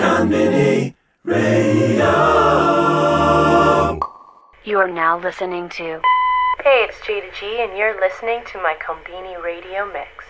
Konbini Radio. You are now listening to. Hey, it's Jayda G, and you're listening to my Konbini Radio Mix.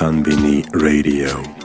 Konbini Radio.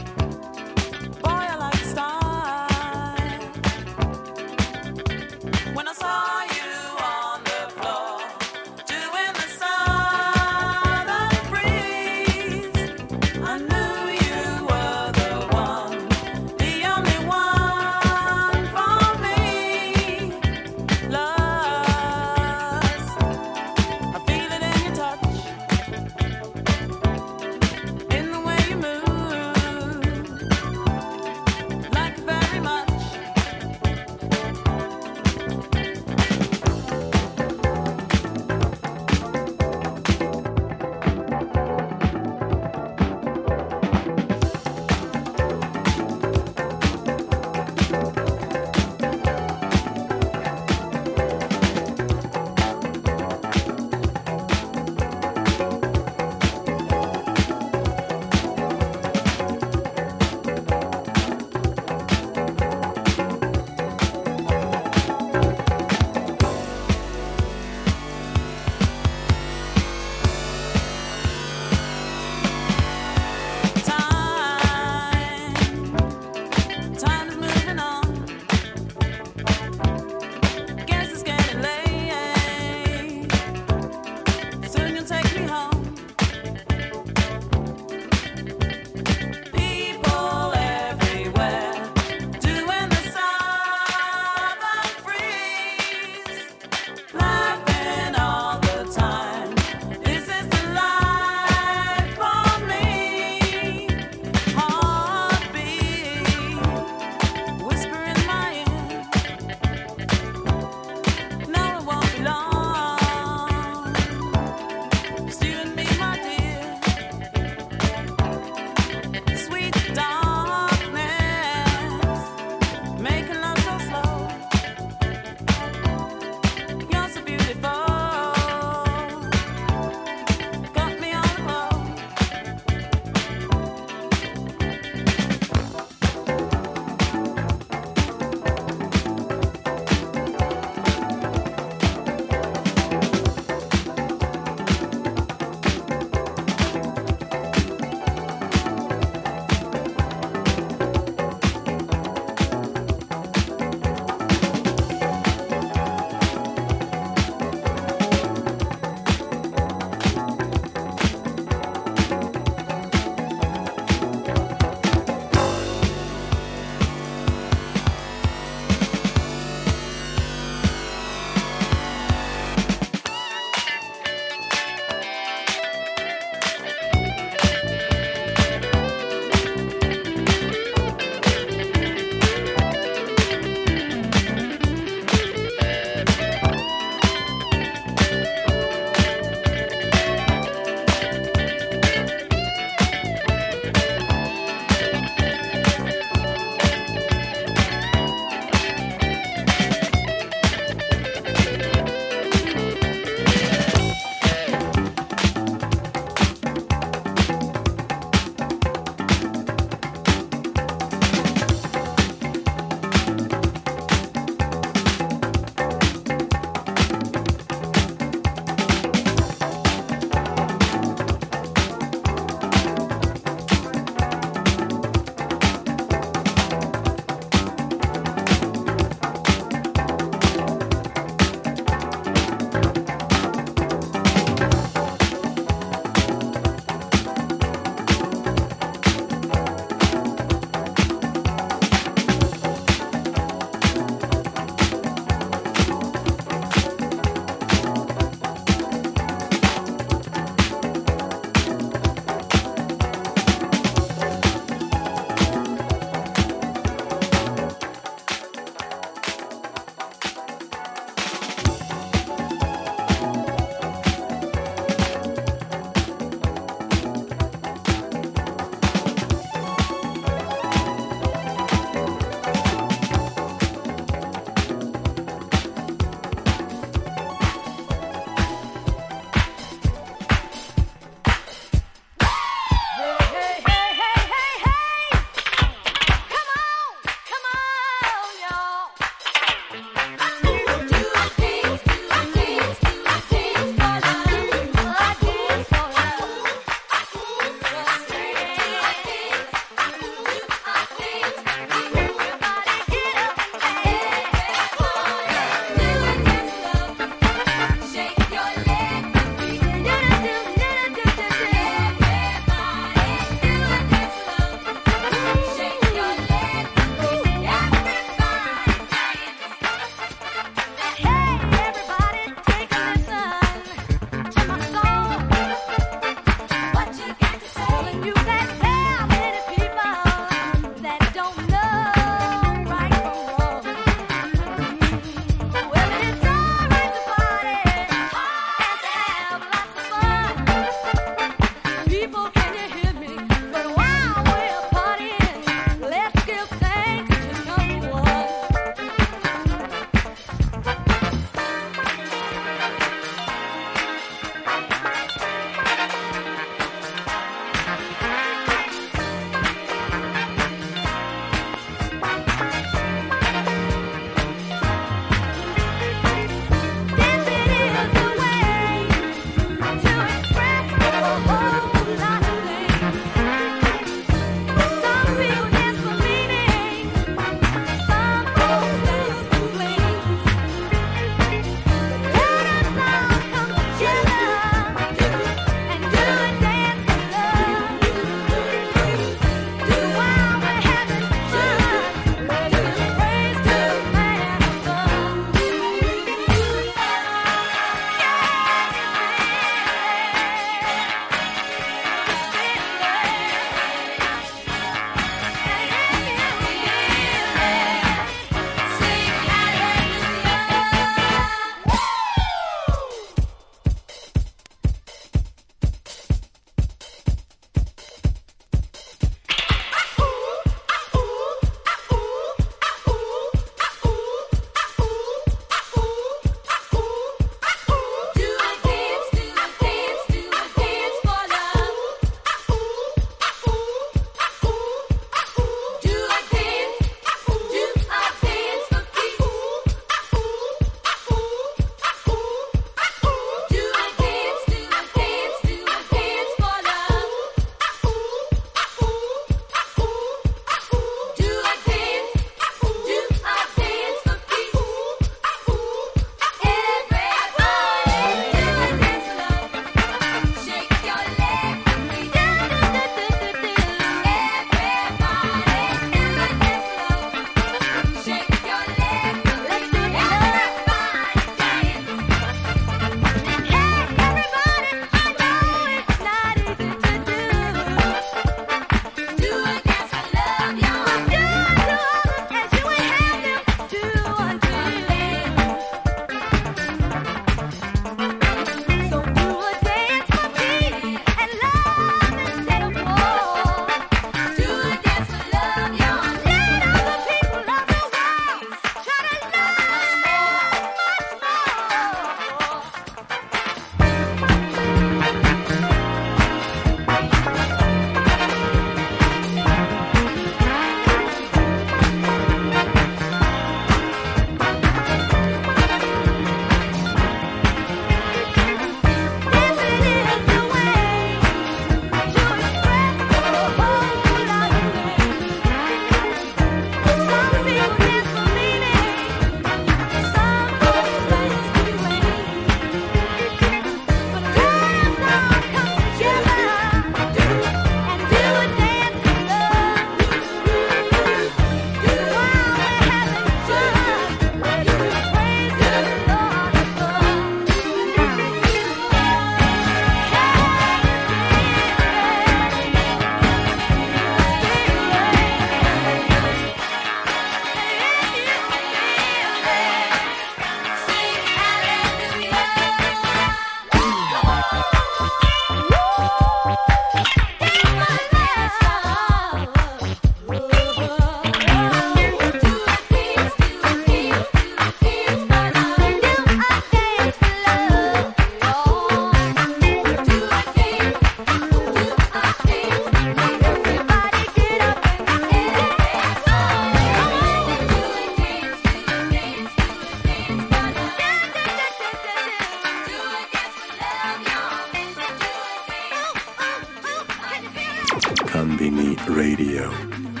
Konbini Radio.